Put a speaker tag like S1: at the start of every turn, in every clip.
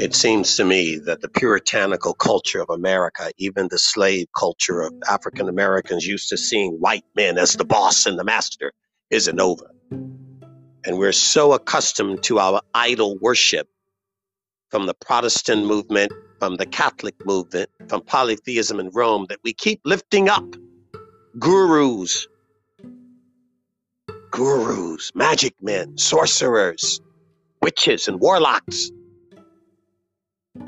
S1: It seems to me that the puritanical culture of America, even the slave culture of African Americans used to seeing white men as the boss and the master, isn't over. And we're so accustomed to our idol worship from the Protestant movement, from the Catholic movement, from polytheism in Rome that we keep lifting up gurus, gurus, magic men, sorcerers, witches, and warlocks.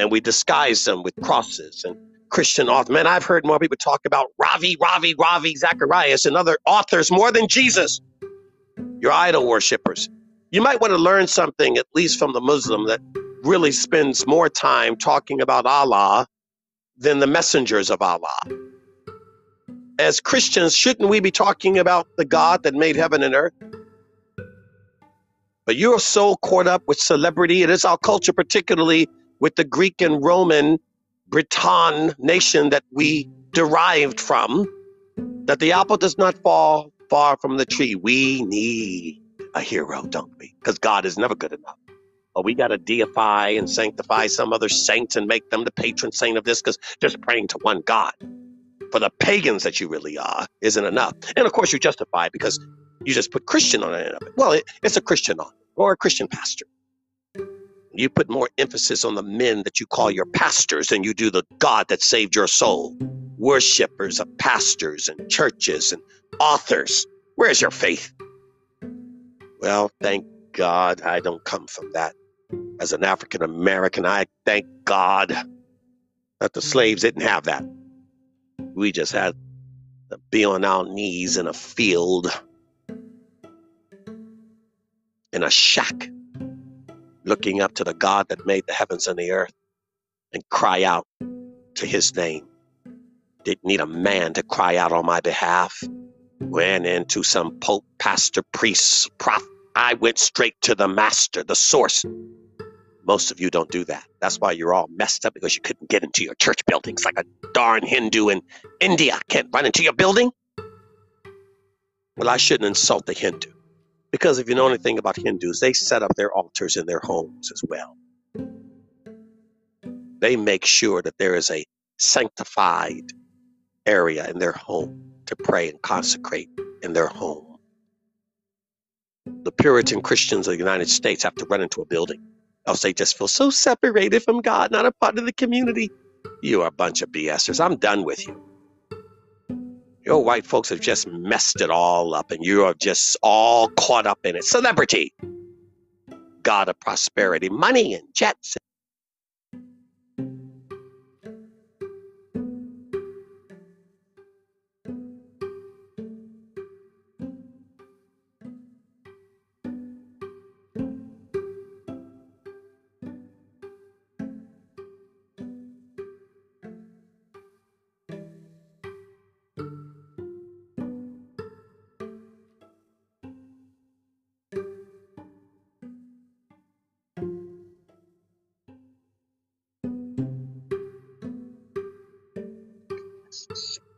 S1: And we disguise them with crosses and Christian authors. Man, I've heard more people talk about Ravi, Ravi, Ravi Zacharias and other authors more than Jesus. You're idol worshippers. You might want to learn something, at least from the Muslim, that really spends more time talking about Allah than the messengers of Allah. As Christians, shouldn't we be talking about the God that made heaven and earth? But you're so caught up with celebrity. and It is our culture, particularly with the Greek and Roman Briton nation that we derived from, that the apple does not fall far from the tree. We need a hero, don't we? Because God is never good enough. Or we got to deify and sanctify some other saint and make them the patron saint of this because just praying to one God for the pagans that you really are isn't enough. And of course, you justify because you just put Christian on it. Well, it, it's a Christian on it or a Christian pastor. You put more emphasis on the men that you call your pastors than you do the God that saved your soul. Worshippers of pastors and churches and authors. Where's your faith? Well, thank God I don't come from that. As an African American, I thank God that the slaves didn't have that. We just had to be on our knees in a field, in a shack, looking up to the God that made the heavens and the earth and cry out to his name. Didn't need a man to cry out on my behalf. Went into some pope, pastor, priest, prophet. I went straight to the master, the source. Most of you don't do that. That's why you're all messed up because you couldn't get into your church buildings like a darn Hindu in India can't run into your building. Well, I shouldn't insult the Hindu. Because if you know anything about Hindus, they set up their altars in their homes as well. They make sure that there is a sanctified area in their home to pray and consecrate in their home. The Puritan Christians of the United States have to run into a building, else they just feel so separated from God, not a part of the community. You are a bunch of BSers. I'm done with you. Your white folks have just messed it all up and you are just all caught up in it. Celebrity, God of prosperity, money and jets Yes.